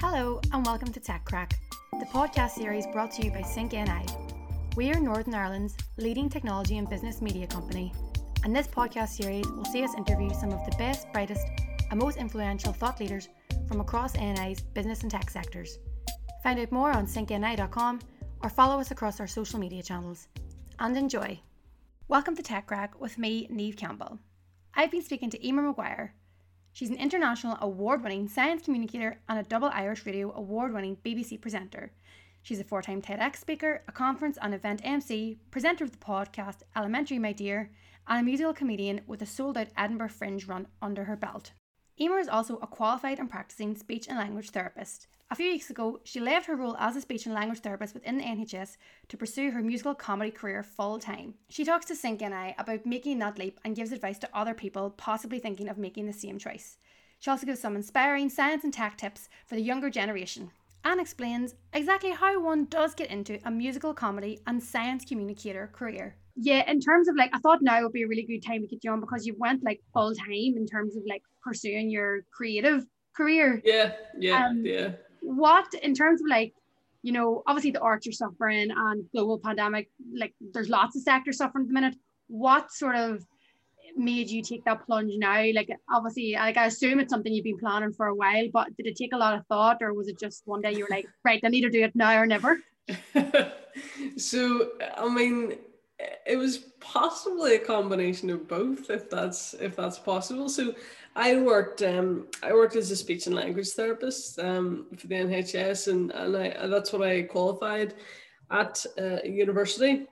Hello and welcome to Tech Crack, the podcast series brought to you by Sync NI. We are Northern Ireland's leading technology and business media company, and this podcast series will see us interview some of the best, brightest, and most influential thought leaders from across NI's business and tech sectors. Find out more on syncni.com or follow us across our social media channels. And enjoy. Welcome to Tech Crack with me, Neve Campbell. I've been speaking to Emer Maguire, She's an international award winning science communicator and a double Irish Radio award winning BBC presenter. She's a four time TEDx speaker, a conference and event MC, presenter of the podcast Elementary My Dear, and a musical comedian with a sold out Edinburgh Fringe run under her belt. Emer is also a qualified and practicing speech and language therapist. A few weeks ago, she left her role as a speech and language therapist within the NHS to pursue her musical comedy career full time. She talks to Sync NI about making that leap and gives advice to other people possibly thinking of making the same choice. She also gives some inspiring science and tech tips for the younger generation and explains exactly how one does get into a musical comedy and science communicator career. Yeah, in terms of like, I thought now would be a really good time to get you on because you went like full time in terms of like pursuing your creative career. Yeah, yeah, um, yeah what in terms of like you know obviously the arts are suffering and global pandemic like there's lots of sectors suffering at the minute. What sort of made you take that plunge now? Like obviously like i assume it's something you've been planning for a while but did it take a lot of thought or was it just one day you were like right i need to do it now or never so i mean it was possibly a combination of both if that's if that's possible. So I worked um, I worked as a speech and language therapist um, for the NHS, and and I, that's what I qualified at uh, university,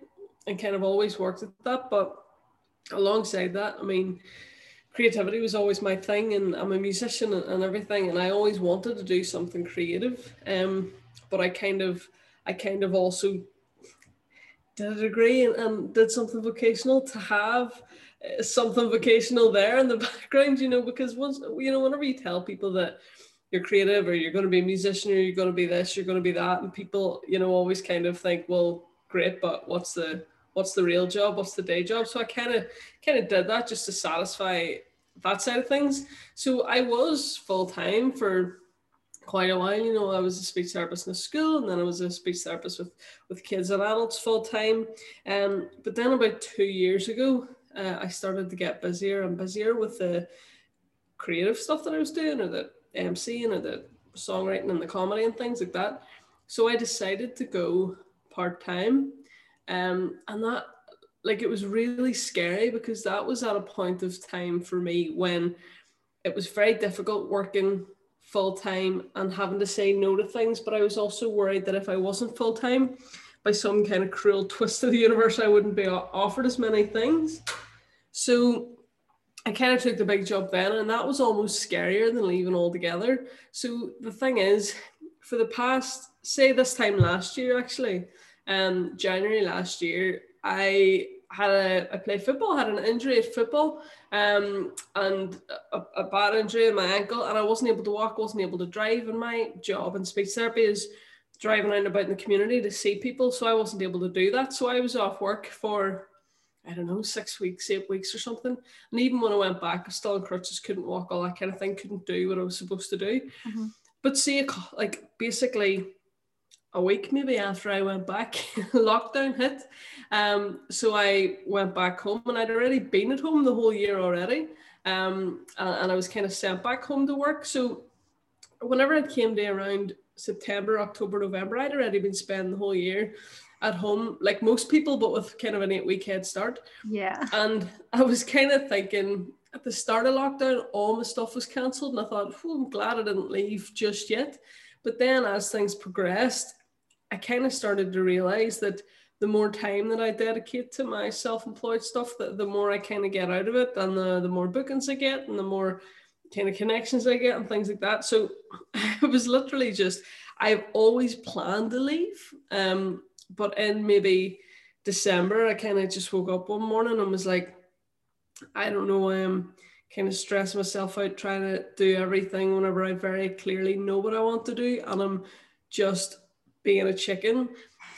and kind of always worked at that. But alongside that, I mean, creativity was always my thing, and I'm a musician and, and everything, and I always wanted to do something creative. Um, but I kind of I kind of also did a degree and, and did something vocational to have something vocational there in the background, you know, because once you know, whenever you tell people that you're creative or you're going to be a musician or you're going to be this, you're going to be that, and people, you know, always kind of think, well, great, but what's the what's the real job? What's the day job? So I kind of kind of did that just to satisfy that side of things. So I was full time for quite a while. You know, I was a speech therapist in a school, and then I was a speech therapist with with kids and adults full time. Um, but then about two years ago, uh, I started to get busier and busier with the creative stuff that I was doing, or the MCing, or the songwriting and the comedy and things like that. So I decided to go part time, um, and that like it was really scary because that was at a point of time for me when it was very difficult working full time and having to say no to things. But I was also worried that if I wasn't full time, by some kind of cruel twist of the universe, I wouldn't be offered as many things. So I kind of took the big job then, and that was almost scarier than leaving altogether. So the thing is, for the past, say this time last year, actually, um, January last year, I had a I played football, had an injury at football, um, and a, a bad injury in my ankle, and I wasn't able to walk, wasn't able to drive. And my job in speech therapy is driving around about in the community to see people, so I wasn't able to do that. So I was off work for I don't know, six weeks, eight weeks or something. And even when I went back, I still on crutches, couldn't walk, all that kind of thing, couldn't do what I was supposed to do. Mm-hmm. But see, like basically a week maybe after I went back, lockdown hit. Um, so I went back home and I'd already been at home the whole year already. Um, and I was kind of sent back home to work. So whenever it came to around September, October, November, I'd already been spending the whole year at home, like most people, but with kind of an eight week head start. Yeah. And I was kind of thinking at the start of lockdown, all my stuff was cancelled. And I thought, oh, I'm glad I didn't leave just yet. But then as things progressed, I kind of started to realize that the more time that I dedicate to my self-employed stuff, the, the more I kind of get out of it and the, the more bookings I get and the more kind of connections I get and things like that. So it was literally just I've always planned to leave. Um, but in maybe December, I kind of just woke up one morning and was like, I don't know, I'm kind of stressing myself out trying to do everything whenever I very clearly know what I want to do. And I'm just being a chicken.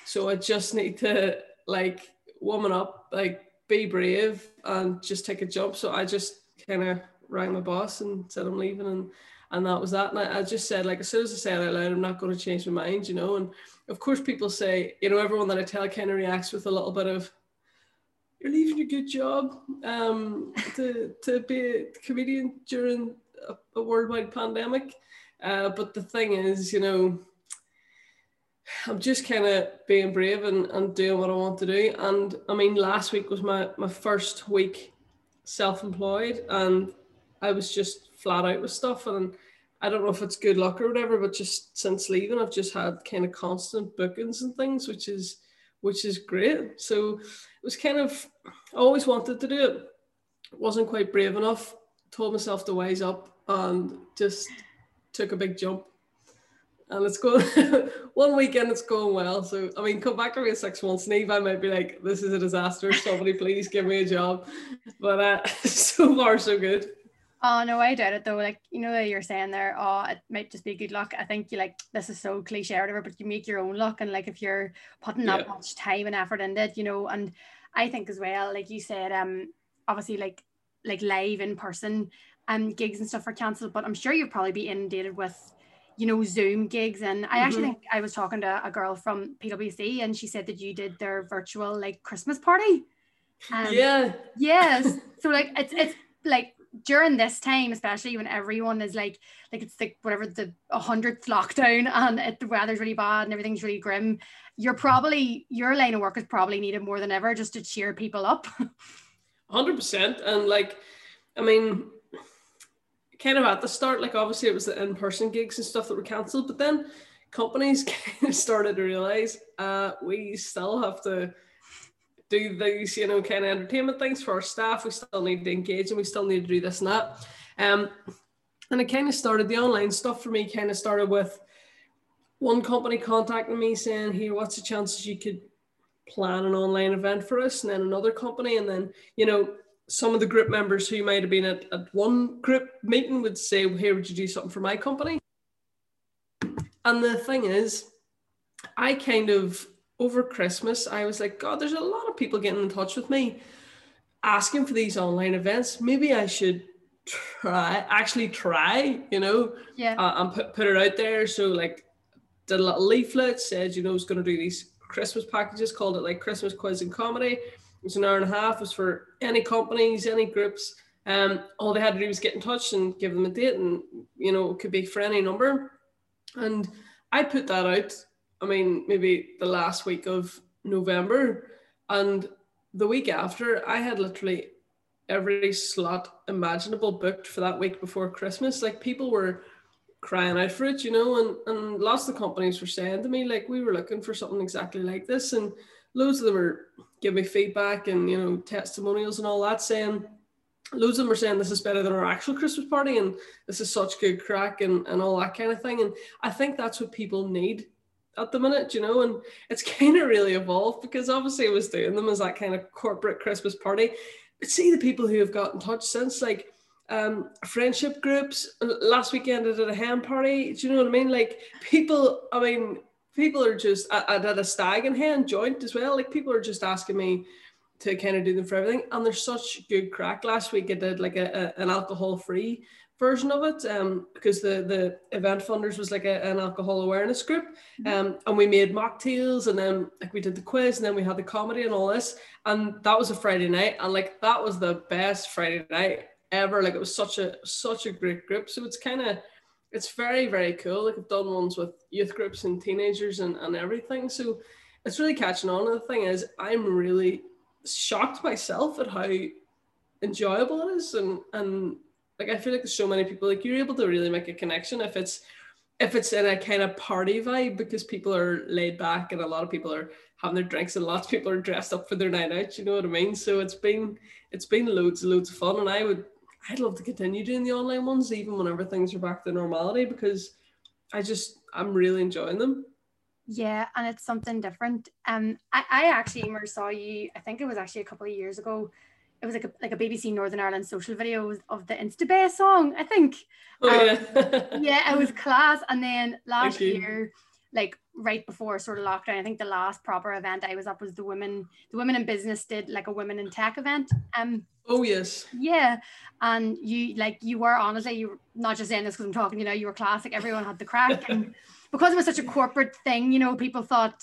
So I just need to like woman up, like be brave and just take a job. So I just kind of rang my boss and said I'm leaving and and that was that. And I, I just said, like, as soon as I said it out loud, I'm not going to change my mind, you know. And of course, people say, you know, everyone that I tell kind of reacts with a little bit of, you're leaving your good job um, to, to be a comedian during a, a worldwide pandemic. Uh, but the thing is, you know, I'm just kind of being brave and, and doing what I want to do. And I mean, last week was my, my first week self employed, and I was just flat out with stuff. And I don't know if it's good luck or whatever, but just since leaving, I've just had kind of constant bookings and things, which is which is great. So it was kind of I always wanted to do it. Wasn't quite brave enough. Told myself to wise up and just took a big jump and it's going one weekend it's going well so i mean come back in six months and I might be like this is a disaster somebody please give me a job but uh, so far so good oh no i doubt it though like you know you're saying there oh it might just be good luck i think you like this is so cliche or whatever but you make your own luck and like if you're putting that yeah. much time and effort into it you know and i think as well like you said um obviously like like live in person and um, gigs and stuff are cancelled but i'm sure you'll probably be inundated with you know, Zoom gigs. And I actually mm-hmm. think I was talking to a girl from PwC and she said that you did their virtual like Christmas party. Um, yeah. Yes. so like it's it's like during this time, especially when everyone is like like it's like whatever the hundredth lockdown and it, the weather's really bad and everything's really grim, you're probably your line of work is probably needed more than ever just to cheer people up. Hundred percent. And like I mean kind of at the start, like obviously it was the in-person gigs and stuff that were cancelled, but then companies kind of started to realize uh, we still have to do these, you know, kind of entertainment things for our staff. We still need to engage and we still need to do this and that. Um, and it kind of started the online stuff for me. Kind of started with one company contacting me saying, "Here, what's the chances you could plan an online event for us?" And then another company, and then you know some of the group members who might have been at, at one group meeting would say, well, Here, would you do something for my company? And the thing is, I kind of, over Christmas, I was like, God, there's a lot of people getting in touch with me asking for these online events. Maybe I should try, actually try, you know, yeah. Uh, and put, put it out there. So, like, did a little leaflet, said, you know, I was going to do these Christmas packages, called it like Christmas quiz and comedy it was an hour and a half. It was for any companies, any groups. Um, all they had to do was get in touch and give them a date, and you know, it could be for any number. And I put that out. I mean, maybe the last week of November, and the week after, I had literally every slot imaginable booked for that week before Christmas. Like people were crying out for it, you know, and, and lots of companies were saying to me, like, we were looking for something exactly like this. And loads of them were giving me feedback and you know testimonials and all that saying loads of them were saying this is better than our actual Christmas party and this is such good crack and, and all that kind of thing. And I think that's what people need at the minute, you know, and it's kind of really evolved because obviously I was doing them as that kind of corporate Christmas party. But see the people who have got in touch since like um, friendship groups. Last weekend I did a ham party. Do you know what I mean? Like people, I mean, people are just I, I did a stag and hen joint as well. Like people are just asking me to kind of do them for everything, and there's such good crack. Last week I did like a, a an alcohol free version of it um, because the the event funders was like a, an alcohol awareness group mm-hmm. um, and we made mocktails and then like we did the quiz and then we had the comedy and all this and that was a friday night and like that was the best friday night ever like it was such a such a great group so it's kind of it's very very cool like i've done ones with youth groups and teenagers and, and everything so it's really catching on and the thing is i'm really shocked myself at how enjoyable it is and and like i feel like there's so many people like you're able to really make a connection if it's if it's in a kind of party vibe because people are laid back and a lot of people are having their drinks and lots of people are dressed up for their night out you know what i mean so it's been it's been loads and loads of fun and i would I'd love to continue doing the online ones even whenever things are back to normality because I just I'm really enjoying them. Yeah, and it's something different. Um, I, I actually Emer saw you. I think it was actually a couple of years ago. It was like a like a BBC Northern Ireland social video of the Instabay song. I think. Oh um, yeah. yeah, it was class. And then last year, like right before sort of lockdown. I think the last proper event I was up was the women, the women in business did like a women in tech event. Um Oh yes. yeah. And you like you were honestly, you were not just saying this because I'm talking, you know, you were classic, everyone had the crack. and because it was such a corporate thing, you know, people thought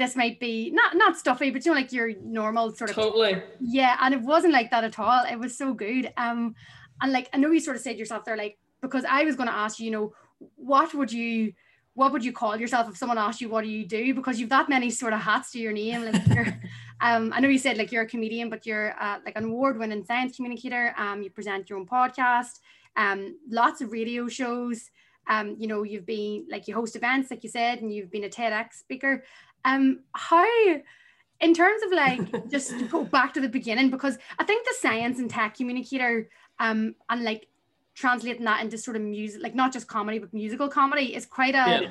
this might be not not stuffy, but you know, like your normal sort of Totally. yeah, and it wasn't like that at all. It was so good. Um, and like I know you sort of said yourself there, like because I was going to ask you, you know, what would you, what would you call yourself if someone asked you what do you do? Because you've that many sort of hats to your name. Like you're, um, I know you said like you're a comedian, but you're uh, like an award-winning science communicator. Um, you present your own podcast. Um, lots of radio shows. Um, you know, you've been like you host events, like you said, and you've been a TEDx speaker. Um, how in terms of like just to go back to the beginning because I think the science and tech communicator um and like translating that into sort of music like not just comedy but musical comedy is quite a, Yeah.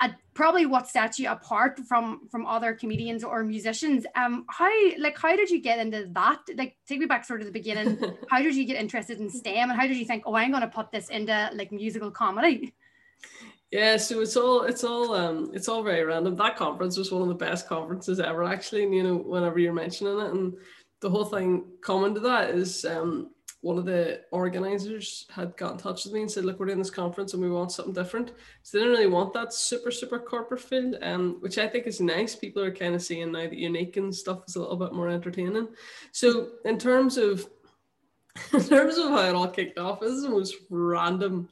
a probably what sets you apart from from other comedians or musicians. Um how like how did you get into that? Like take me back sort of the beginning. How did you get interested in STEM and how did you think oh I'm going to put this into like musical comedy Yeah, so it's all it's all um it's all very random. That conference was one of the best conferences ever actually, and you know, whenever you're mentioning it and the whole thing coming to that is um one of the organizers had got in touch with me and said, Look, we're doing this conference and we want something different. So they didn't really want that super, super corporate feel, um, which I think is nice. People are kind of seeing now that unique and stuff is a little bit more entertaining. So in terms of in terms of how it all kicked off, this is the most random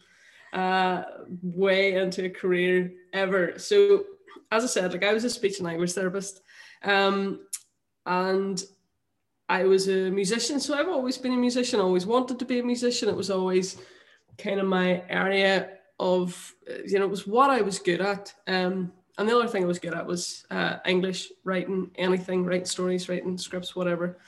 uh, way into a career ever. So, as I said, like I was a speech and language therapist, um, and I was a musician. So I've always been a musician. Always wanted to be a musician. It was always kind of my area of, uh, you know, it was what I was good at. Um, and the other thing I was good at was uh, English, writing anything, writing stories, writing scripts, whatever.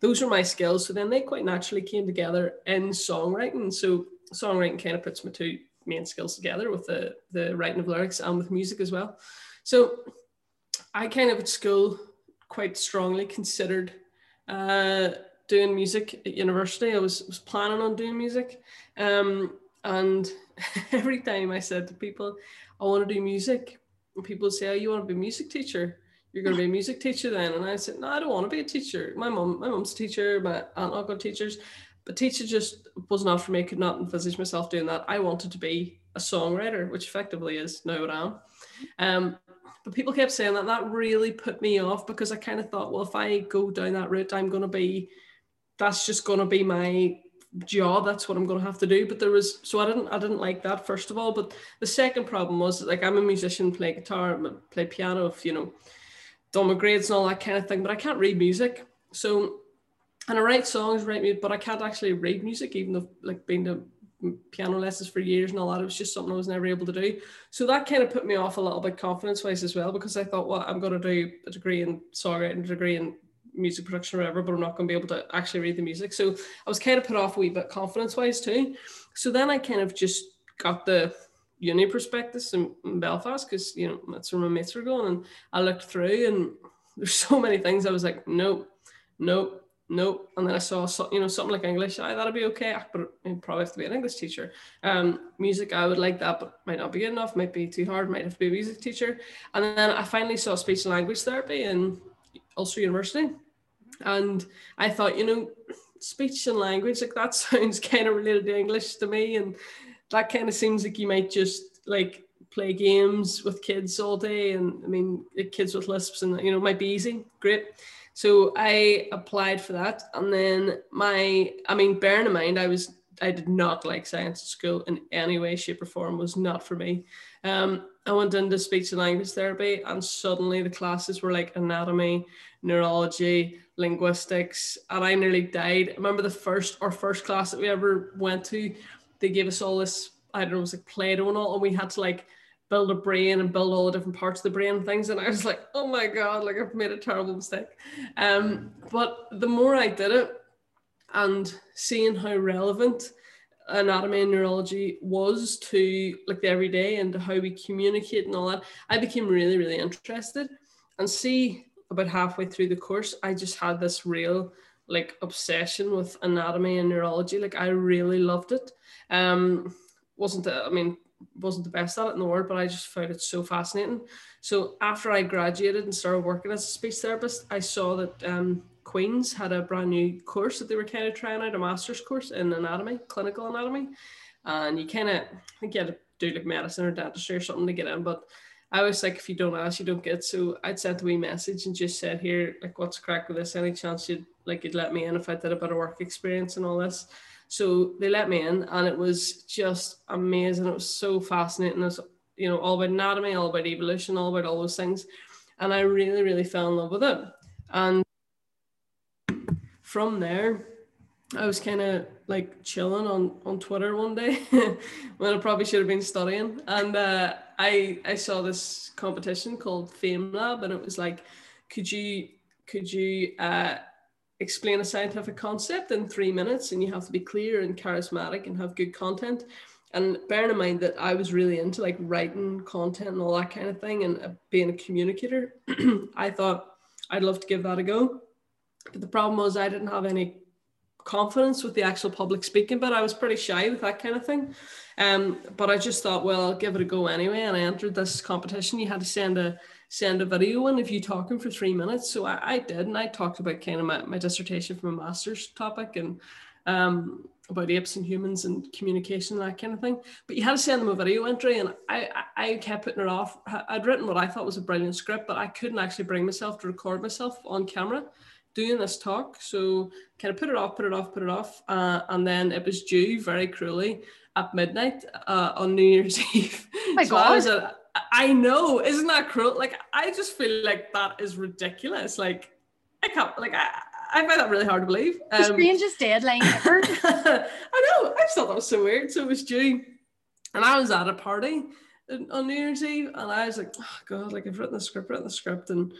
Those were my skills. So then they quite naturally came together in songwriting. So songwriting kind of puts my two main skills together with the the writing of lyrics and with music as well. So I kind of at school quite strongly considered uh, doing music at university. I was was planning on doing music, um, and every time I said to people, "I want to do music," and people say, "Oh, you want to be a music teacher?" You're going to be a music teacher then, and I said, "No, I don't want to be a teacher. My mom, my mom's a teacher. My aunt uncle teachers." But teacher just was not for me. Could not envisage myself doing that. I wanted to be a songwriter, which effectively is now what I am. Um, but people kept saying that. That really put me off because I kind of thought, well, if I go down that route, I'm going to be, that's just going to be my job. That's what I'm going to have to do. But there was, so I didn't, I didn't like that first of all. But the second problem was like I'm a musician, play guitar, play piano, you know, done my grades and all that kind of thing. But I can't read music, so and I write songs, write music, but I can't actually read music, even though like being to piano lessons for years and all that. It was just something I was never able to do. So that kind of put me off a little bit confidence wise as well, because I thought, well, I'm going to do a degree in songwriting, a degree in music production or whatever, but I'm not going to be able to actually read the music. So I was kind of put off a wee bit confidence wise too. So then I kind of just got the uni prospectus in, in Belfast because, you know, that's where my mates were going. And I looked through and there's so many things I was like, nope, nope, nope. And then I saw, so, you know, something like English. I that'll be okay, but I'd probably have to be an English teacher. Um, music, I would like that, but might not be good enough. Might be too hard. Might have to be a music teacher. And then I finally saw speech and language therapy in Ulster University, and I thought, you know, speech and language like that sounds kind of related to English to me, and that kind of seems like you might just like play games with kids all day and i mean kids with lisps and you know might be easy great so I applied for that, and then my, I mean, bearing in mind, I was, I did not like science at school in any way, shape, or form. Was not for me. Um, I went into speech and language therapy, and suddenly the classes were like anatomy, neurology, linguistics, and I nearly died. I remember the first or first class that we ever went to, they gave us all this, I don't know, it was like Play-Doh and all, and we had to like build a brain and build all the different parts of the brain and things. And I was like, oh my God, like I've made a terrible mistake. Um, but the more I did it and seeing how relevant anatomy and neurology was to like the everyday and how we communicate and all that, I became really, really interested. And see, about halfway through the course, I just had this real like obsession with anatomy and neurology. Like I really loved it. Um, wasn't it? I mean, wasn't the best at it in the world, but I just found it so fascinating. So after I graduated and started working as a speech therapist, I saw that um, Queen's had a brand new course that they were kind of trying out, a master's course in anatomy, clinical anatomy. And you kind of, I had to do like medicine or dentistry or something to get in. But I was like, if you don't ask, you don't get. So I'd sent a wee message and just said, here, like, what's crack with this? Any chance you'd like you'd let me in if I did a bit of work experience and all this? So they let me in, and it was just amazing. It was so fascinating. It was, you know, all about anatomy, all about evolution, all about all those things. And I really, really fell in love with it. And from there, I was kind of like chilling on, on Twitter one day when I probably should have been studying. And uh, I I saw this competition called Fame Lab, and it was like, could you could you uh, explain a scientific concept in three minutes, and you have to be clear and charismatic and have good content. And bearing in mind that I was really into like writing content and all that kind of thing, and uh, being a communicator, I thought I'd love to give that a go. But the problem was I didn't have any confidence with the actual public speaking, but I was pretty shy with that kind of thing. Um, but I just thought, well, I'll give it a go anyway. And I entered this competition. You had to send a send a video in if you talking for three minutes. So I, I did, and I talked about kind of my, my dissertation from a master's topic and um, about apes and humans and communication and that kind of thing. But you had to send them a video entry, and I, I, I kept putting it off. I'd written what I thought was a brilliant script, but I couldn't actually bring myself to record myself on camera doing this talk. So kind of put it off, put it off, put it off. Uh, and then it was due very cruelly at midnight uh, on New Year's Eve. Oh my so God. I, was at, I know, isn't that cruel? Like, I just feel like that is ridiculous. Like, I can't, like, I, I find that really hard to believe. The um, strangest deadline ever. I know, I just thought that was so weird. So it was due, and I was at a party on New Year's Eve, and I was like, oh God, like, I've written the script, written the script, and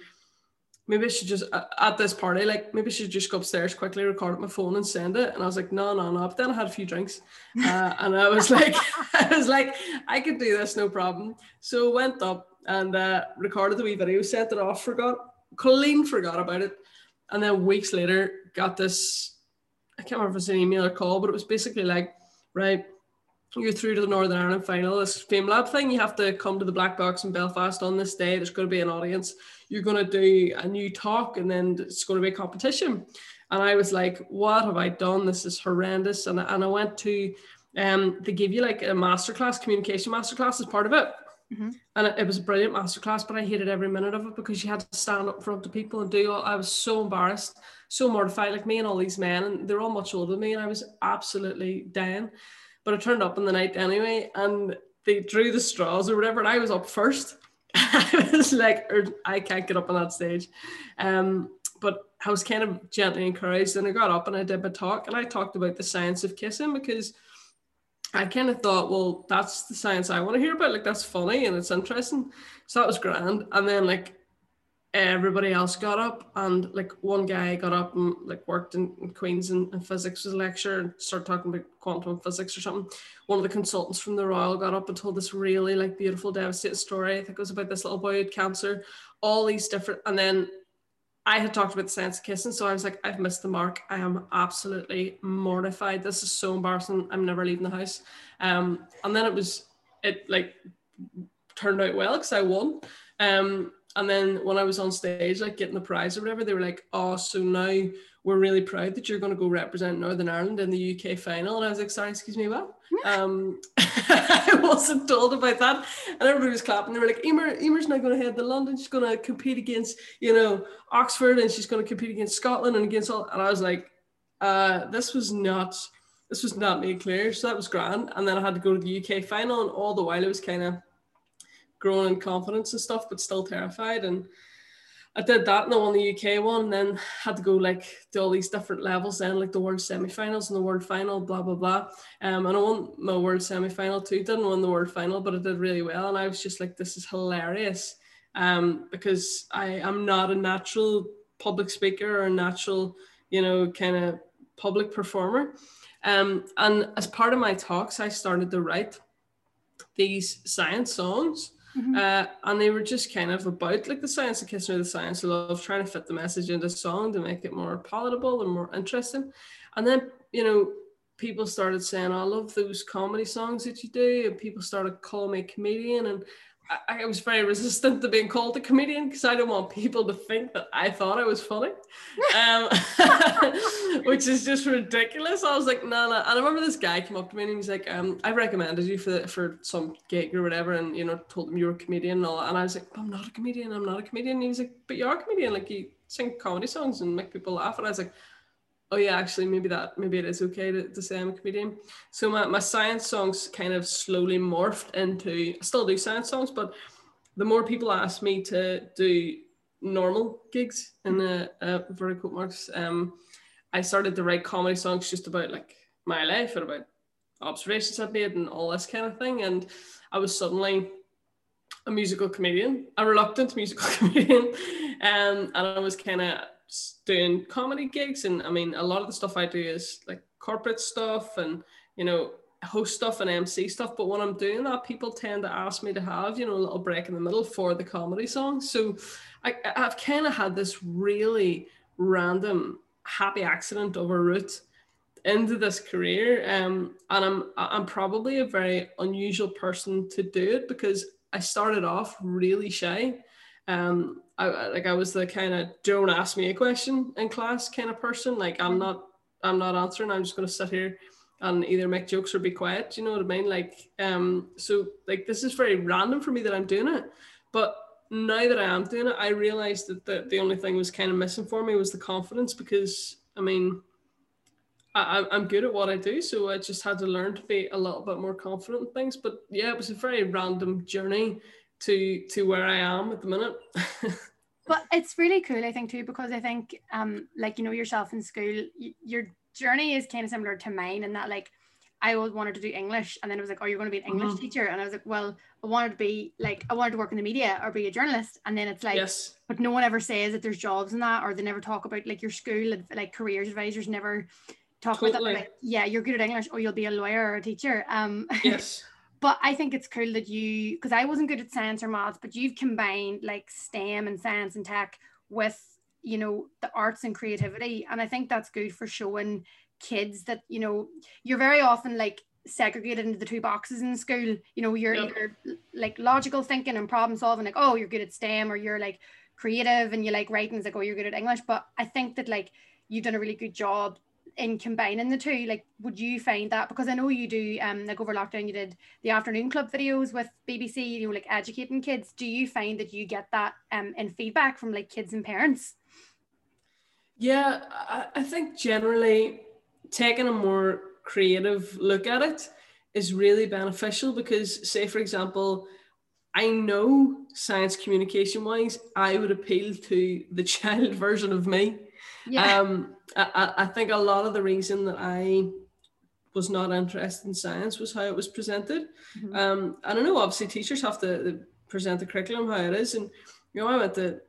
maybe I should just at this party, like maybe I should just go upstairs quickly, record it my phone and send it. And I was like, no, no, no. But then I had a few drinks, uh, and I was like, I was like, I could do this, no problem. So went up and uh, recorded the wee video, sent it off, forgot, clean forgot about it, and then weeks later got this. I can't remember if it's an email or call, but it was basically like, right, you're through to the Northern Ireland final, this Fame Lab thing. You have to come to the Black Box in Belfast on this day. There's going to be an audience. You're going to do a new talk, and then it's going to be a competition. And I was like, what have I done? This is horrendous. And, and I went to, um, they give you like a masterclass, communication masterclass as part of it. Mhm. And it, it was a brilliant masterclass, but I hated every minute of it because you had to stand up in front of people and do all. I was so embarrassed, so mortified, like me and all these men, and they're all much older than me, and I was absolutely dying. But I turned up in the night anyway, and they drew the straws or whatever, and I was up first. I was like, "Er, I can't get up on that stage. Um, but I was kind of gently encouraged, and I got up and I did my talk, and I talked about the science of kissing because I kind of thought, well, that's the science I want to hear about. Like that's funny and it's interesting. So that was grand. And then like everybody else got up and like one guy got up and like worked in, in Queens and, and physics was a lecture and started talking about quantum physics or something. One of the consultants from the Royal got up and told this really like beautiful, devastating story. I think it was about this little boy who had cancer, all these different and then I had talked about the science of kissing, so I was like, I've missed the mark. I am absolutely mortified. This is so embarrassing. I'm never leaving the house. Um, and then it was, it like turned out well because I won. Um, and then when I was on stage, like getting the prize or whatever, they were like, "Oh, so now we're really proud that you're going to go represent Northern Ireland in the UK final." And I was like, "Sorry, excuse me, what?" um, I wasn't told about that, and everybody was clapping. They were like, "Emer, Emer's not going to head to London. She's going to compete against, you know, Oxford, and she's going to compete against Scotland and against all." And I was like, uh, "This was not." This was not made clear, so that was grand. And then I had to go to the UK final, and all the while it was kind of growing in confidence and stuff, but still terrified. And I did that and I won the UK one, and then had to go like to all these different levels then, like the world semi-finals and the world final, blah blah blah. Um, and I won my world semi-final too. Didn't win the world final, but I did really well. And I was just like, this is hilarious. Um, because I am not a natural public speaker or a natural, you know, kind of public performer. Um, and as part of my talks, I started to write these science songs. Mhm. Uh, and they were just kind of about like the science of kissing or the science of love, trying to fit the message into song to make it more palatable and more interesting. And then, you know, people started saying, I love those comedy songs that you do, and people started calling me comedian. And I, I was very resistant to being called a comedian because I don't want people to think that I thought I was funny, um, which is just ridiculous. I was like, no, nah, no. Nah. And I remember this guy came up to me and he was like, um, I recommended you for for some gig or whatever, and you know, told him you were a comedian and all. And I was like, I'm not a comedian. I'm not a comedian. And he was like, but you are a comedian. Like you sing comedy songs and make people laugh. And I was like, oh yeah, actually maybe that maybe it is okay to, to say I'm a comedian. So my, my science songs kind of slowly morphed into I still do science songs, but the more people ask me to do normal gigs in the uh, vertical marks, um, I started to write comedy songs just about like my life and about observations I've made and all this kind of thing. And I was suddenly a musical comedian, a reluctant musical comedian, um, and I was kind of doing comedy gigs. And i mean a lot of the stuff i do is like corporate stuff and you know host stuff and mc stuff. But when i'm doing that people tend to ask me to have you know a little break in the middle for the comedy song. so I, i've kind of had this really random happy accident of a route into this career. Um, and i'm i'm probably a very unusual person to do it because i started off really shy um, I like I was the kind of don't ask me a question in class kind of person. Like I'm mm-hmm. not I'm not answering. I'm just gonna sit here and either make jokes or be quiet. You know what I mean? Like um so like this is very random for me that I'm doing it. But now that I am doing it, I realized that the, the only thing was kind of missing for me was the confidence because I mean I, I'm good at what I do, so I just had to learn to be a little bit more confident in things. But yeah, it was a very random journey to to where I am at the minute. but it's really cool, I think, too, because I think, um, like you know, yourself in school, y- your journey is kind of similar to mine, in that like I always wanted to do English, and then it was like, oh, you're going to be an English mm-hmm. teacher, and I was like, well, I wanted to be like, I wanted to work in the media or be a journalist, and then it's like, yes. but no one ever says that there's jobs in that, or they never talk about like your school, like careers advisors never talk totally. about that. Like, yeah, you're good at English, or you'll be a lawyer or a teacher. Um, yes. but I think it's cool that you, because I wasn't good at science or maths, but you've combined like STEM and science and tech with, you know, the arts and creativity. And I think that's good for showing kids that, you know, you're very often like segregated into the two boxes in school. You know, you're yep. either like logical thinking and problem solving, like, oh, you're good at STEM, or you're like creative and you like writing, it's like, oh, you're good at English. But I think that like you've done a really good job in combining the two like would you find that because i know you do um like over lockdown you did the afternoon club videos with bbc you know like educating kids do you find that you get that um in feedback from like kids and parents yeah i, I think generally taking a more creative look at it is really beneficial because say for example I know science communication wise, I would appeal to the child version of me. Yeah. Um, I, I think a lot of the reason that I was not interested in science was how it was presented. Mm-hmm. Um, I know obviously teachers have to present the curriculum how it is. And, you know, I went to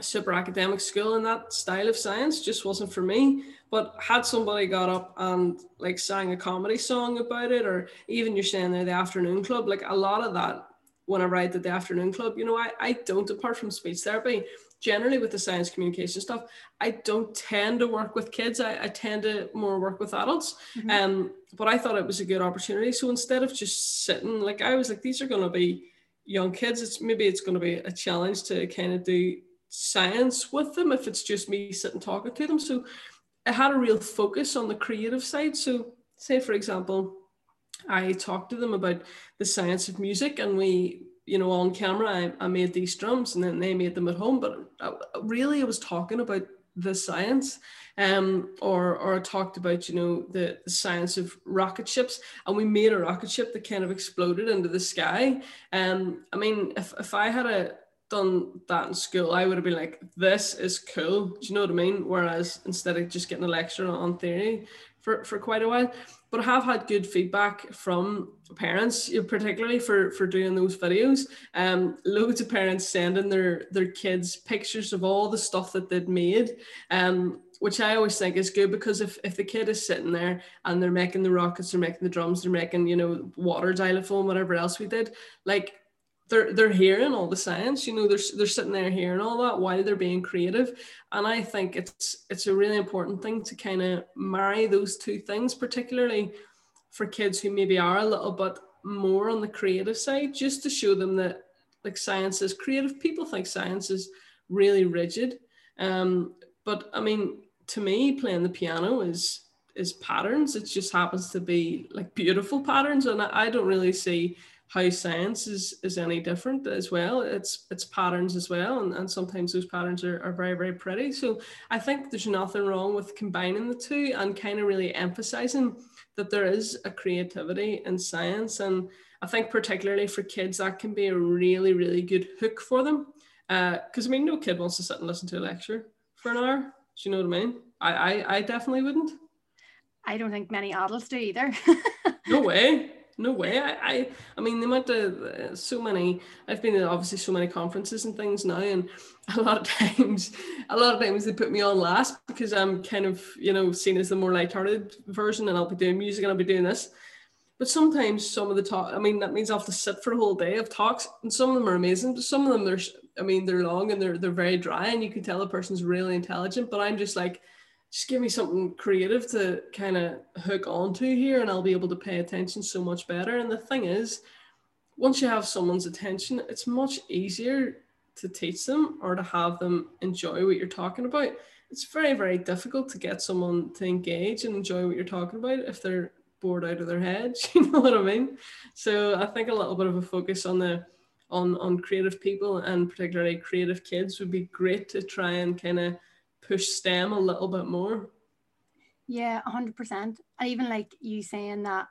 super academic school and that style of science just wasn't for me. But had somebody got up and like sang a comedy song about it, or even you're saying there the afternoon club, like a lot of that whenever I did the afternoon club, you know, I, I don't, apart from speech therapy, generally with the science communication stuff, I don't tend to work with kids. I, I tend to more work with adults. Mm-hmm. Um, but I thought it was a good opportunity. So instead of just sitting, like I was like, these are going to be young kids. It's maybe it's going to be a challenge to kind of do science with them if it's just me sitting talking to them. So I had a real focus on the creative side. So say for example, I talked to them about the science of music and we you know, on camera, I, I made these drums and then they made them at home. But I, really, I was talking about the science, um, or or talked about you know the, the science of rocket ships, and we made a rocket ship that kind of exploded into the sky. Um, I mean, if if I had a done that in school, I would have been like, "This is cool." Do you know what I mean? Whereas instead of just getting a lecture on theory for for quite a while, but I have had good feedback from parents, particularly for for doing those videos. Um, loads of parents sending their their kids pictures of all the stuff that they'd made. Um, which I always think is good because if, if the kid is sitting there and they're making the rockets, they're making the drums, they're making, you know, water xylophone, whatever else we did, like they're they're hearing all the science you know they're, they're sitting there hearing all that while they're being creative. And i think it's it's a really important thing to kind of marry those two things particularly for kids who maybe are a little bit more on the creative side just to show them that like science is creative. People think science is really rigid. Um but i mean to me playing the piano is is patterns. It just happens to be like beautiful patterns. And i, I don't really see how science is is any different as well. It's it's patterns as well and, and sometimes those patterns are, are very very pretty. So i think there's nothing wrong with combining the two and kind of really emphasizing that there is a creativity in science. And i think particularly for kids that can be a really really good hook for them. Because uh, i mean no kid wants to sit and listen to a lecture for an hour. Do you know what i mean? I i, I definitely wouldn't. I don't think many adults do either. No way no way. I, I, I mean, the amount of uh, so many. I've been in obviously so many conferences and things now, and a lot of times, a lot of times they put me on last because I'm kind of you know seen as the more light-hearted version, and I'll be doing music and I'll be doing this. But sometimes some of the talk, I mean, that means I'll have to sit for a whole day of talks, and some of them are amazing, but some of them they're, I mean, they're long and they're they're very dry, and you can tell the person's really intelligent. But I'm just like just give me something creative to kind of hook onto here and I'll be able to pay attention so much better. And the thing is, once you have someone's attention, it's much easier to teach them or to have them enjoy what you're talking about. It's very, very difficult to get someone to engage and enjoy what you're talking about if they're bored out of their heads. You know what I mean? So I think a little bit of a focus on the on on creative people and particularly creative kids would be great to try and kind of push STEM a little bit more. Yeah, hundred percent. And even like you saying that,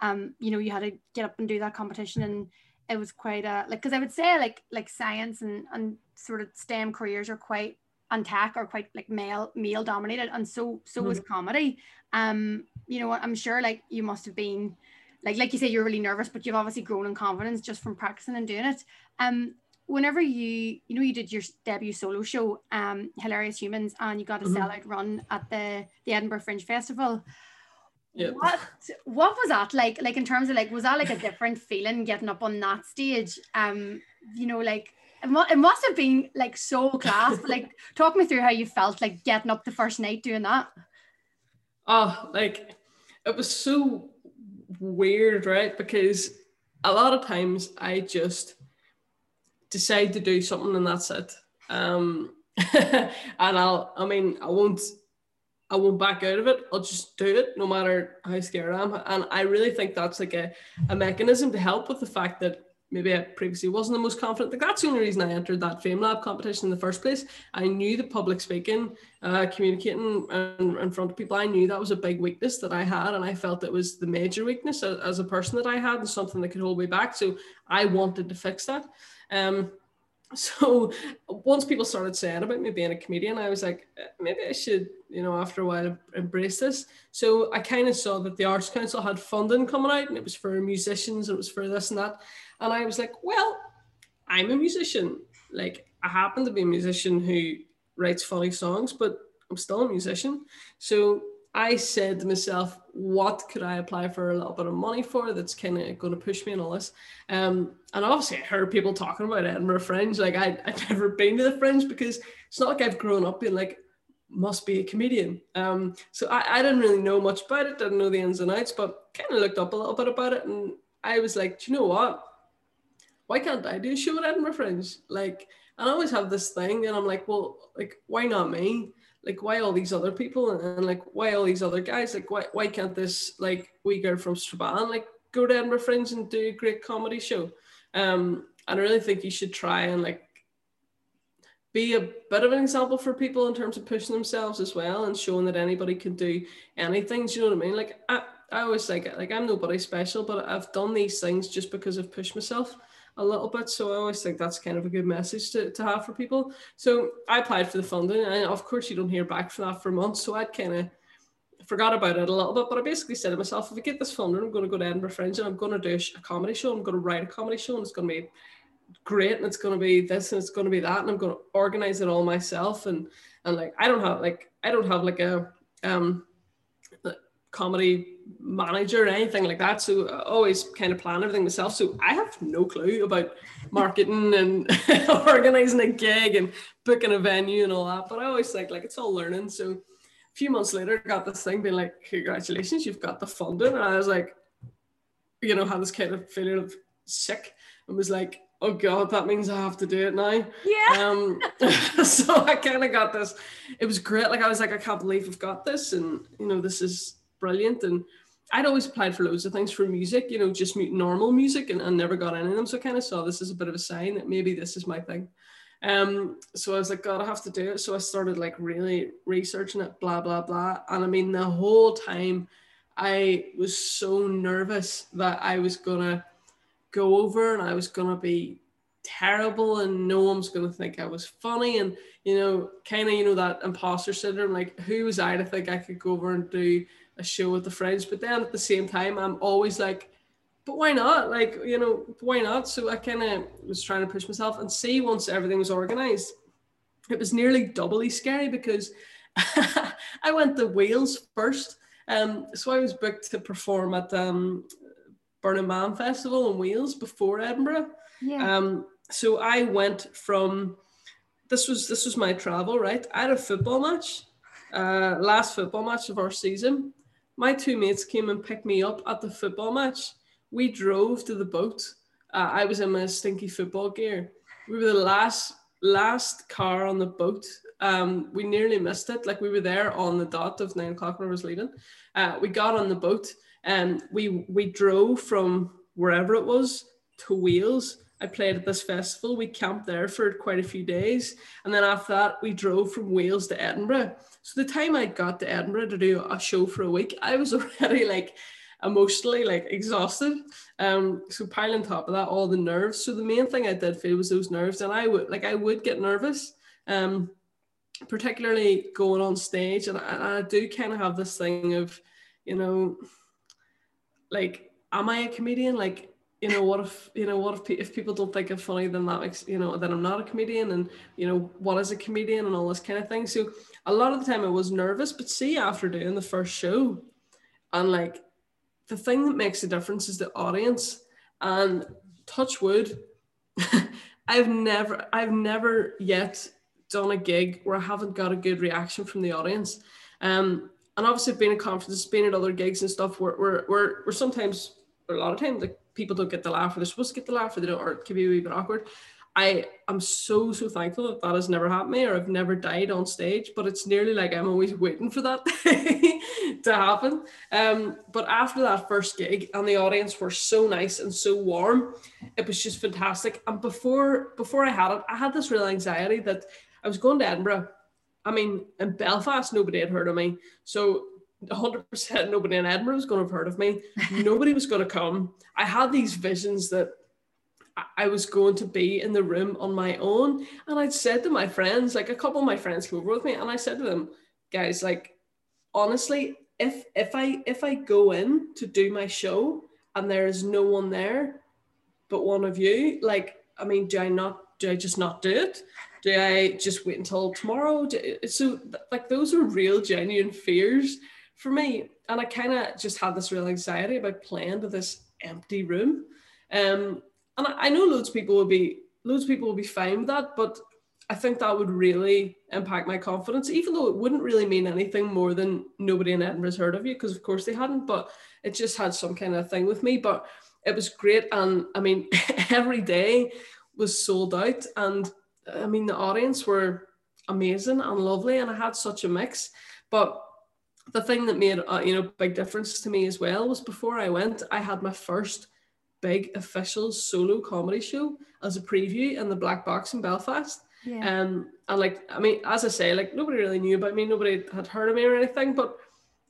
um, you know, you had to get up and do that competition, and it was quite a like because I would say like like science and and sort of STEM careers are quite and tech are quite like male male dominated, and so so mm-hmm. was comedy. Um, you know, what, I'm sure like you must have been like like you say, you're really nervous, but you've obviously grown in confidence just from practicing and doing it. Um, whenever you you know you did your debut solo show um hilarious humans and you got a mm-hmm. sellout run at the the edinburgh fringe festival yep. what what was that like like in terms of like was that like a different feeling getting up on that stage um you know like it, mu- it must have been like so class but like talk me through how you felt like getting up the first night doing that oh like it was so weird right because a lot of times i just decide to do something and that's it. Um, and I'll, I mean, I won't, I won't back out of it. I'll just do it no matter how scared I am. And I really think that's like a, a mechanism to help with the fact that maybe I previously wasn't the most confident. Like that's the only reason I entered that Fame Lab competition in the first place. I knew the public speaking, uh, communicating in, in, front of people. I knew that was a big weakness that I had, and I felt it was the major weakness as, as a person that I had, and something that could hold me back. So I wanted to fix that. Um, so once people started saying about me being a comedian, I was like, eh, maybe I should, you know, after a while embrace this. So I kind of saw that the Arts Council had funding coming out and it was for musicians, it was for this and that. And I was like, well, I'm a musician. Like I happen to be a musician who writes funny songs, but I'm still a musician. So I said to myself, what could I apply for a little bit of money for that's kind of going to push me and all this? Um, and obviously, I heard people talking about Edinburgh Fringe. Like, I, I'd never been to the Fringe because it's not like I've grown up being like, must be a comedian. Um, so I, I didn't really know much about it, didn't know the ins and outs, but kind of looked up a little bit about it. And I was like, do you know what? Why can't I do a show at Edinburgh Fringe? Like, and I always have this thing, and I'm like, well, like, why not me? Like why all these other people? And, and, like why all these other guys? Like why, why can't this like girl from Strabane like go to Edinburgh Fringe and do a great comedy show? Um and I really think you should try and like be a bit of an example for people in terms of pushing themselves as well and showing that anybody can do anything. Do you know what I mean? Like I, I always like like I'm nobody special but I've done these things just because I've pushed myself a little bit. So I always think that's kind of a good message to, to have for people. So I applied for the funding, and of course, you don't hear back from that for months. So I'd kind of forgot about it a little bit, but I basically said to myself, if I get this funding, I'm going to go to Edinburgh Fringe and I'm going to do a comedy show. I'm going to write a comedy show, and it's going to be great, and it's going to be this, and it's going to be that, and I'm going to organize it all myself. And and like I don't have like I don't have like a um comedy manager or anything like that. So I always kind of plan everything myself. So I have no clue about marketing and organizing a gig and booking a venue and all that. But I always think like it's all learning. So a few months later, I got this thing being like, congratulations, you've got the funding. And I was like, you know, had this kind of feeling of sick and was like, oh God, that means I have to do it now. Yeah. Um, so I kind of got this. It was great. Like I was like, I can't believe I've got this. And, you know, this is brilliant. And I'd always applied for loads of things for music, you know, just normal music and, and never got any of them. So I kind of saw this as a bit of a sign that maybe this is my thing. Um, so I was like, God, I have to do it. So I started like really researching it, blah, blah, blah. And I mean, the whole time I was so nervous that I was gonna go over and I was gonna be terrible and no one's gonna think I was funny and you know, kind of you know that imposter syndrome, like who was I to think I could go over and do a show with the friends? But then at the same time, I'm always like, but why not? Like, you know, why not? So I kind of was trying to push myself and see once everything was organized, it was nearly doubly scary because I went to Wales first. Um, so I was booked to perform at um, Burning Man Festival in Wales before Edinburgh. Yeah. Um, so I went from this was this was my travel right. I had a football match, uh, last football match of our season. My two mates came and picked me up at the football match. We drove to the boat. Uh, I was in my stinky football gear. We were the last last car on the boat. Um, we nearly missed it. Like we were there on the dot of nine o'clock when I was leaving. Uh, we got on the boat and we we drove from wherever it was to Wales I played at this festival. We camped there for quite a few days. And then after that, we drove from Wales to Edinburgh. So the time I got to Edinburgh to do a show for a week, I was already like emotionally like exhausted. Um, so piling top of that, all the nerves. So the main thing I did feel was those nerves. And I would like I would get nervous. Um, particularly going on stage. And I, I do kind of have this thing of, you know, like, am I a comedian? Like, you know what if you know what if, if people don't think I'm funny then that makes you know then I'm not a comedian and you know what is a comedian and all this kind of thing so a lot of the time I was nervous but see after doing the first show and like the thing that makes a difference is the audience and touch wood I've never I've never yet done a gig where I haven't got a good reaction from the audience um and obviously being at conferences being at other gigs and stuff where we're, we're, we're sometimes a lot of times like people don't get the laugh or they're supposed to get the laugh or they don't or it can be a wee bit awkward. I am so so thankful that that has never happened me or I've never died on stage, but it's nearly like I'm always waiting for that to happen. Um, but after that first gig and the audience were so nice and so warm, it was just fantastic. And before before I had it, I had this real anxiety that I was going to Edinburgh. I mean, in Belfast, nobody had heard of me, so 100% nobody in Edinburgh was going to have heard of me. Nobody was going to come. I had these visions that I was going to be in the room on my own. And I'd said to my friends, like a couple of my friends came over with me, and I said to them, guys, like, honestly, if if I if I go in to do my show and there is no one there but one of you, like, I mean, do I not do I just not do it? Do I just wait until tomorrow? Do, so like those are real genuine fears for me. And I kind of just had this real anxiety about playing to this empty room. Um, and I, know loads of people will be loads of people will be fine with that, but I think that would really impact my confidence, even though it wouldn't really mean anything more than nobody in Edinburgh's heard of you, because of course they hadn't, but it just had some kind of thing with me. But it was great. And I mean, every day was sold out. And I mean, the audience were amazing and lovely. And I had such a mix. But the thing that made a you know big difference to me as well was before I went, I had my first big official solo comedy show as a preview in the Black Box in Belfast. Yeah. Um, and like I mean, as I say, like nobody really knew about me, nobody had heard of me or anything, but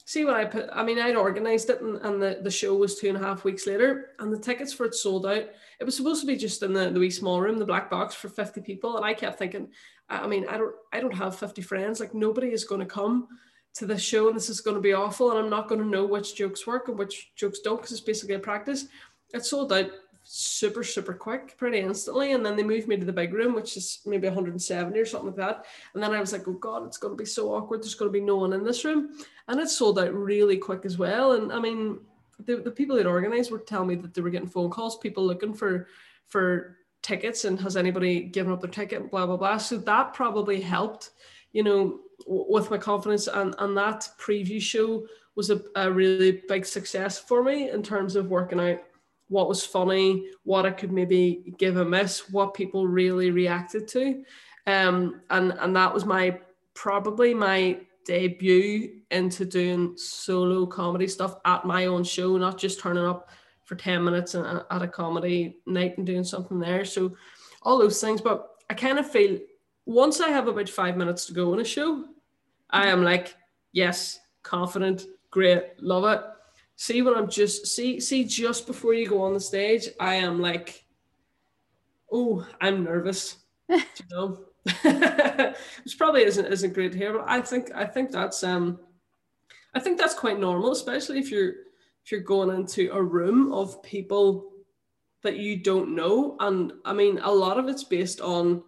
see what I put I mean I'd organized it and, and the, the show was two and a half weeks later and the tickets for it sold out. It was supposed to be just in the, the wee small room, the black box for 50 people. And I kept thinking, I mean, I don't I don't have 50 friends, like nobody is gonna come to this show and this is going to be awful and I'm not going to know which jokes work and which jokes don't because it's basically a practice. It sold out super super quick pretty instantly and then they moved me to the big room which is maybe 170 or something like that. And then i was like oh god it's going to be so awkward. There's going to be no one in this room. And it sold out really quick as well. And i mean the, the people that organized were telling me that they were getting phone calls people looking for for tickets and has anybody given up their ticket blah blah blah. So that probably helped you know with my confidence. And and that preview show was a, a really big success for me in terms of working out what was funny, what I could maybe give a miss, what people really reacted to. Um, and, and that was my probably my debut into doing solo comedy stuff at my own show, not just turning up for 10 minutes at a comedy night and doing something there. So all those things. But I kind of feel once I have about five minutes to go in a show, I am like, yes, confident, great, love it see when I'm just see see just before you go on the stage, I am like, oh, I'm nervous. you know, which probably isn't isn't great here, but I think I think that's um, I think that's quite normal, especially if you're if you're going into a room of people that you don't know, and I mean a lot of it's based on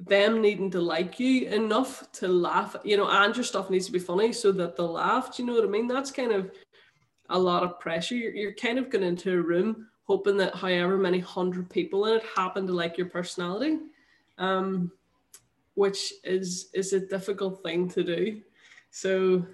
them needing to like you enough to laugh, you know, and your stuff needs to be funny so that they'll laugh. Do you know what I mean? That's kind of a lot of pressure. You're, you're kind of going into a room hoping that however many hundred people in it happen to like your personality, um, which is is a difficult thing to do. So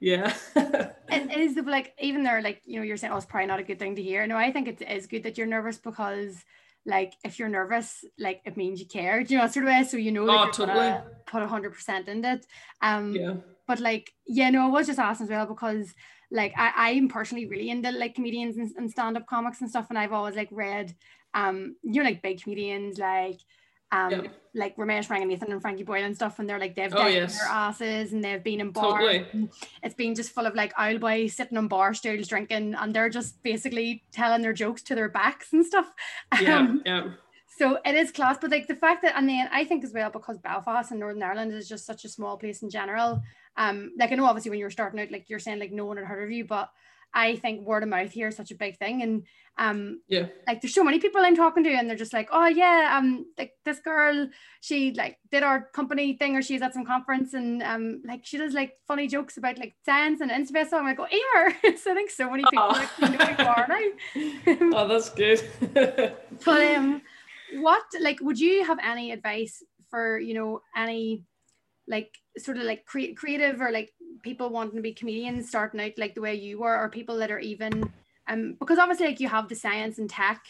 yeah. it is like even though like you know you're saying oh it's probably not a good thing to hear. No, I think it is good that you're nervous because like if you're nervous, like it means you care. Do you know sort of way? So you know that oh, totally. put a hundred percent in it. Um yeah. But like yeah, no, I was just asking as well because like I, I'm personally really into like comedians and, and stand-up comics and stuff and I've always like read um you know like big comedians like um yeah. like Romesh Ranganathan and Frankie Boyle and stuff and they're like they've oh, yes. their asses and they've been in bars totally. it's been just full of like owl boys sitting on bar stools drinking and they're just basically telling their jokes to their backs and stuff yeah um, yeah so it is class but like the fact that and then I think as well because Belfast and Northern Ireland is just such a small place in general um, like I know obviously when you're starting out, like you're saying, like no one had heard of you, but I think word of mouth here is such a big thing. And um yeah, like there's so many people I'm talking to, and they're just like, oh yeah, um, like this girl, she like did our company thing, or she's at some conference, and um, like she does like funny jokes about like science and Instagram. So I'm like, oh, Emer. so I think so many people oh. like know who you are now. oh, that's good. but um, what like would you have any advice for you know any like sort of like cre- creative or like people wanting to be comedians starting out like the way you were or people that are even um because obviously like you have the science and tech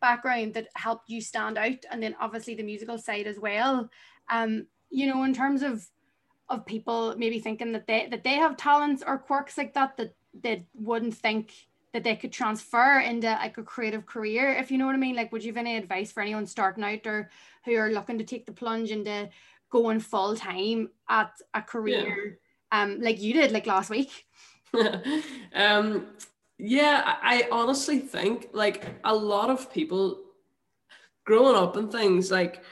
background that helped you stand out and then obviously the musical side as well. Um you know in terms of of people maybe thinking that they that they have talents or quirks like that that they wouldn't think that they could transfer into like a creative career if you know what i mean. Like would you have any advice for anyone starting out or who are looking to take the plunge into going full time at a career yeah. um like you did like last week um yeah I honestly think like a lot of people growing up and things like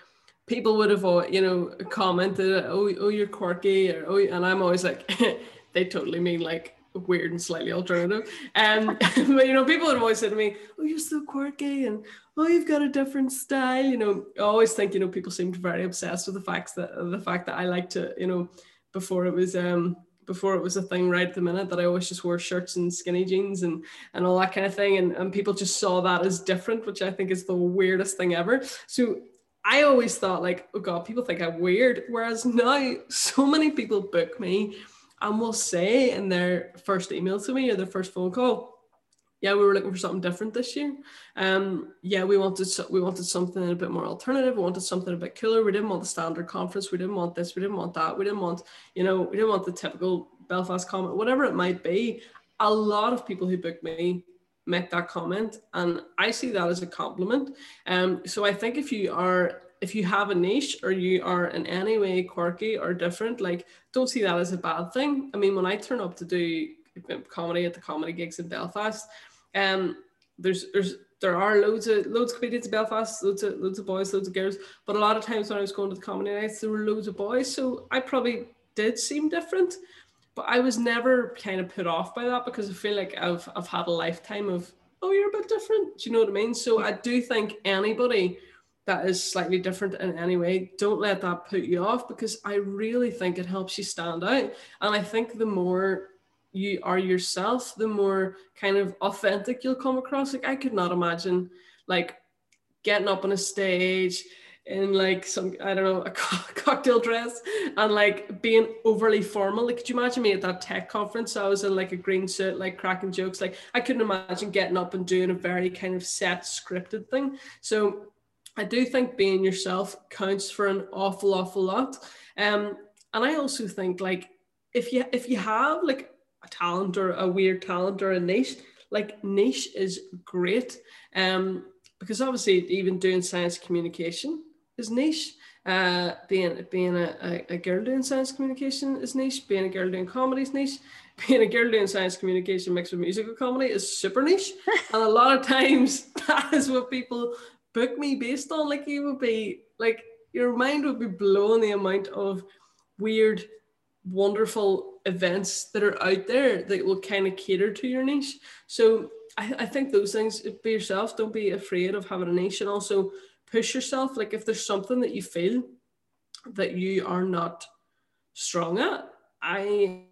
people would have you know commented oh, oh you're quirky or oh and i'm always like they totally mean like weird and slightly alternative. And but you know, people would always say to me, "Oh, you're so quirky," and "Oh, you've got a different style." You know, I always think you know people seemed very obsessed with the facts that the fact that I like to you know before it was um before it was a thing right at the minute that I always just wore shirts and skinny jeans and and all that kind of thing and, and people just saw that as different which I think is the weirdest thing ever so I always thought like oh god people think I'm weird whereas now so many people book me and will say in their first email to me or their first phone call, yeah, we were looking for something different this year. Um, yeah, we wanted we wanted something a bit more alternative. We wanted something a bit cooler. We didn't want the standard conference. We didn't want this. We didn't want that. We didn't want you know we didn't want the typical Belfast comment, whatever it might be. A lot of people who booked me make that comment, and I see that as a compliment. Um, so I think if you are if you have a niche or you are in any way quirky or different, like don't see that as a bad thing. I mean, when I turn up to do comedy at the comedy gigs in Belfast, um, there's there's there are loads of loads of comedians in Belfast, loads of loads of boys, loads of girls. But a lot of times when I was going to the comedy nights, there were loads of boys. So I probably did seem different. But I was never kind of put off by that because I feel like I've I've had a lifetime of oh, you're a bit different. Do you know what I mean? So I do think anybody that is slightly different in any way, don't let that put you off because I really think it helps you stand out. And I think the more you are yourself, the more kind of authentic you'll come across. Like I could not imagine like getting up on a stage in like some I don't know a co- cocktail dress and like being overly formal. Like, could you imagine me at that tech conference? I was in like a green suit, like cracking jokes. Like, I couldn't imagine getting up and doing a very kind of set scripted thing. So I do think being yourself counts for an awful, awful lot. Um, and I also think like if you if you have like a talent or a weird talent or a niche, like niche is great. Um, because obviously even doing science communication is niche. Uh, being being a, a, a, girl doing science communication is niche. Being a girl doing comedy is niche. Being a girl doing science communication mixed with musical comedy is super niche. and a lot of times that is what people book me based on. Like you would be like your mind would be blown the amount of weird, wonderful events that are out there that will kind of cater to your niche. So I, I think those things be yourself. Don't be afraid of having a niche, and also push yourself. Like if there's something that you feel that you are not strong at, I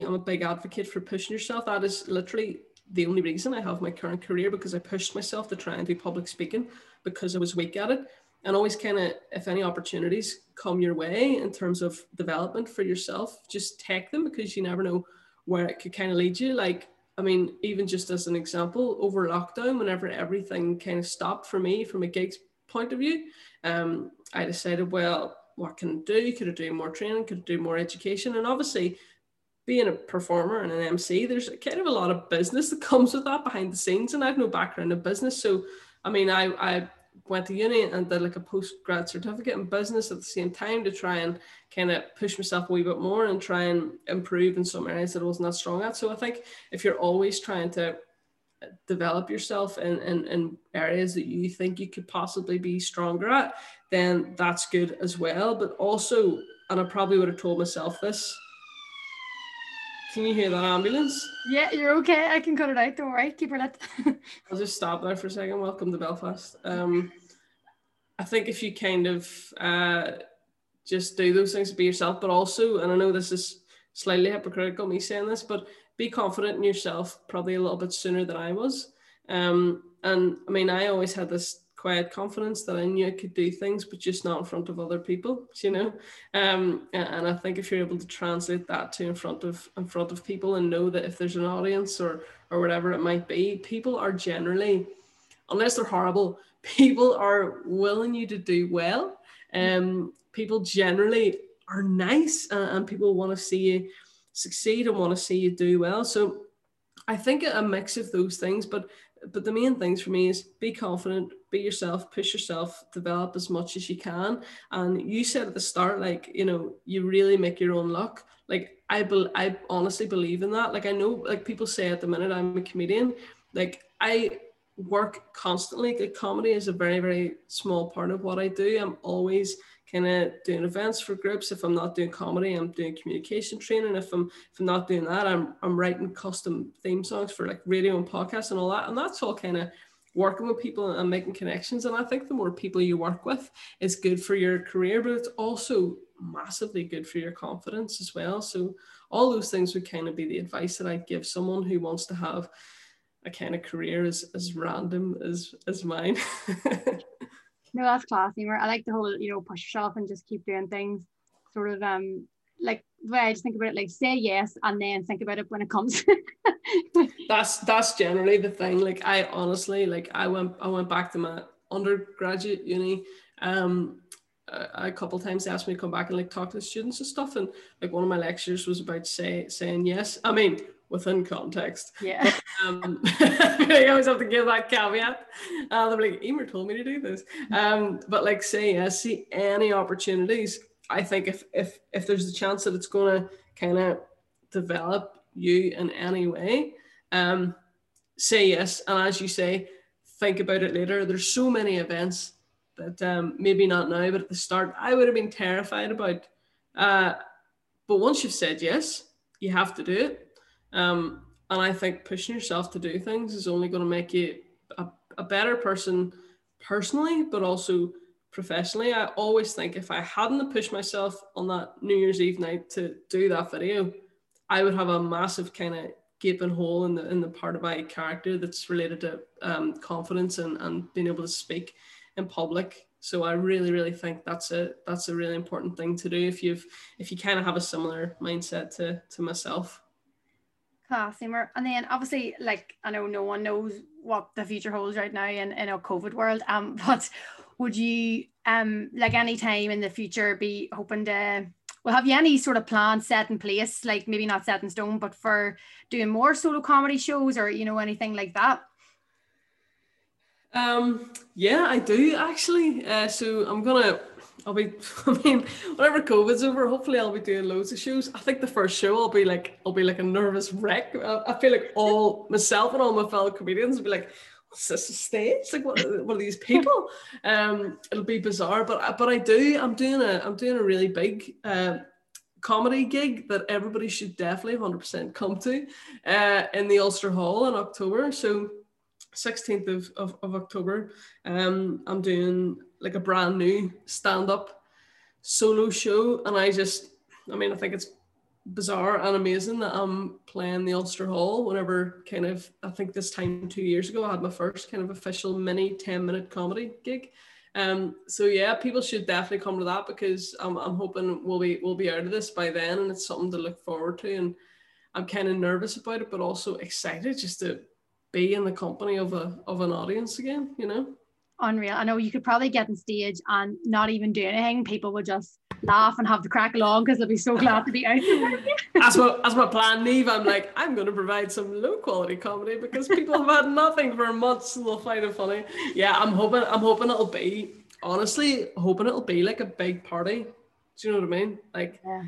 am a big advocate for pushing yourself. That is literally the only reason I have my current career because I pushed myself to try and do public speaking because I was weak at it. And always kind of, if any opportunities come your way in terms of development for yourself, just take them because you never know where it could kind of lead you. Like, I mean, even just as an example, over lockdown, whenever everything kind of stopped for me from a gigs point of view, um, I decided, well, what can I do? Could I do more training? Could I do more education? And obviously, being a performer and an MC, there's kind of a lot of business that comes with that behind the scenes. And I have no background in business. So, I mean, I, I went to uni and did like a post grad certificate in business at the same time to try and kind of push myself a wee bit more and try and improve in some areas that I wasn't that strong at. So I think if you're always trying to develop yourself in, in, in areas that you think you could possibly be stronger at, then that's good as well. But also, and I probably would have told myself this can you hear that ambulance? Yeah, you're okay. I can cut it out. Don't worry. Keep her lit. I'll just stop there for a second. Welcome to Belfast. Um, I think if you kind of uh, just do those things to be yourself, but also, and I know this is slightly hypocritical me saying this, but be confident in yourself probably a little bit sooner than I was. Um, and I mean, I always had this quiet confidence that I knew I could do things, but just not in front of other people, you know. Um, and I think if you're able to translate that to in front of in front of people and know that if there's an audience or or whatever it might be, people are generally, unless they're horrible, people are willing you to do well. Um, people generally are nice and, and people want to see you succeed and want to see you do well. So I think a mix of those things, but but the main things for me is be confident, be yourself, push yourself, develop as much as you can. And you said at the start, like, you know, you really make your own luck. Like I be- I honestly believe in that. Like I know like people say at the minute I'm a comedian. Like I work constantly. Like comedy is a very, very small part of what I do. I'm always kind of doing events for groups. If I'm not doing comedy, I'm doing communication training. If I'm if I'm not doing that, I'm I'm writing custom theme songs for like radio and podcasts and all that. And that's all kind of working with people and making connections. And I think the more people you work with is good for your career, but it's also massively good for your confidence as well. So all those things would kind of be the advice that I'd give someone who wants to have a kind of career as, as random as as mine. No, that's class Emer. I like the whole, you know, push yourself and just keep doing things. Sort of um like the way I just think about it, like say yes and then think about it when it comes. that's that's generally the thing. Like I honestly like I went I went back to my undergraduate uni um a, a couple times they asked me to come back and like talk to the students and stuff and like one of my lectures was about say saying yes. I mean within context. Yeah. um, I always have to give that caveat. Uh, they're like, Emer told me to do this. Um, but like say yes, see any opportunities. I think if if if there's a chance that it's gonna kind of develop you in any way, um, say yes. And as you say, think about it later. There's so many events that um, maybe not now, but at the start, I would have been terrified about. Uh, but once you've said yes, you have to do it um, and I think pushing yourself to do things is only going to make you a, a better person personally, but also professionally. I always think if I hadn't pushed myself on that New Year's Eve night to do that video, I would have a massive kind of gaping hole in the in the part of my character that's related to um, confidence and, and being able to speak in public. So I really, really think that's a that's a really important thing to do if you've if you kind of have a similar mindset to to myself. Class. And then obviously, like I know no one knows what the future holds right now in, in a COVID world. Um, but would you um like any time in the future be hoping to well have you any sort of plan set in place, like maybe not set in stone, but for doing more solo comedy shows or you know anything like that? Um, yeah, I do actually. Uh, so I'm gonna, I'll be, I mean, whenever COVID's over, hopefully I'll be doing loads of shows. I think the first show I'll be like, I'll be like a nervous wreck. I, I feel like all myself and all my fellow comedians will be like, what's this a stage? Like what, what are these people? Um, it'll be bizarre, but but I do. I'm doing a I'm doing a really big. Uh, comedy gig that everybody should definitely 100% come to uh, in the Ulster Hall in October. So 16th of, of, of October, um, I'm doing like a brand new stand up solo show. And I just, I mean, I think it's bizarre and amazing that I'm playing the Ulster Hall whenever kind of, I think this time two years ago, I had my first kind of official mini 10 minute comedy gig. Um, so yeah, people should definitely come to that because I'm, I'm hoping we'll be we'll be out of this by then, and it's something to look forward to. And I'm kind of nervous about it, but also excited just to be in the company of a of an audience again, you know. Unreal. I know you could probably get on stage and not even do anything. People would just laugh and have the crack along because they'll be so glad to be out. that's what that's my plan, Neve. I'm like, I'm gonna provide some low quality comedy because people have had nothing for months and they'll find it funny. Yeah, I'm hoping I'm hoping it'll be honestly hoping it'll be like a big party. Do you know what I mean? Like yeah.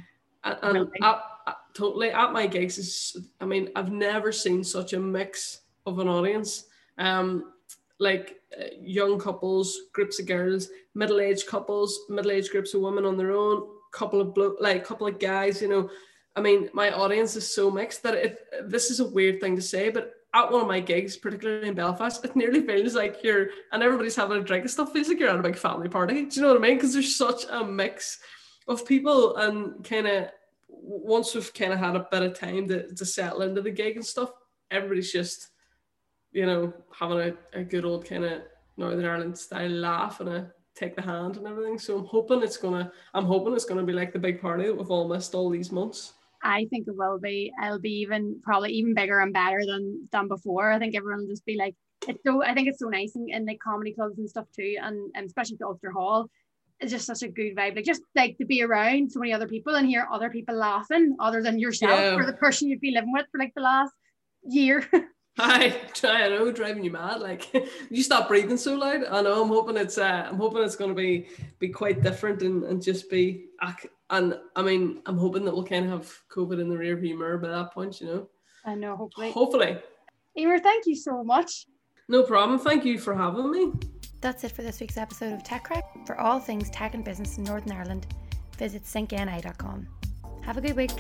and, and at, at, totally at my gigs is I mean, I've never seen such a mix of an audience. Um, like uh, young couples, groups of girls, middle-aged couples, middle-aged groups of women on their own, couple of blo- like couple of guys. You know, I mean, my audience is so mixed that it. This is a weird thing to say, but at one of my gigs, particularly in Belfast, it nearly feels like you're and everybody's having a drink and stuff. Feels like you're at a big family party. Do you know what I mean? Because there's such a mix of people and kind of once we've kind of had a bit of time to, to settle into the gig and stuff, everybody's just you know, having a, a good old kind of Northern Ireland style laugh and a take the hand and everything. So I'm hoping it's gonna I'm hoping it's gonna be like the big party that we've all missed all these months. I think it will be. It'll be even probably even bigger and better than than before. I think everyone will just be like it's so I think it's so nice in, in like comedy clubs and stuff too, and, and especially the Ulster Hall. It's just such a good vibe. Like just like to be around so many other people and hear other people laughing other than yourself yeah. or the person you've been living with for like the last year. Hi, I know, driving you mad. Like you stop breathing so loud. I know. I'm hoping it's. Uh, I'm hoping it's going to be be quite different and, and just be. And I mean, I'm hoping that we'll kind of have COVID in the rear view mirror by that point. You know. I know. Hopefully. Hopefully. Emer, thank you so much. No problem. Thank you for having me. That's it for this week's episode of Tech Crack. For all things tech and business in Northern Ireland, visit syncni.com. Have a good week.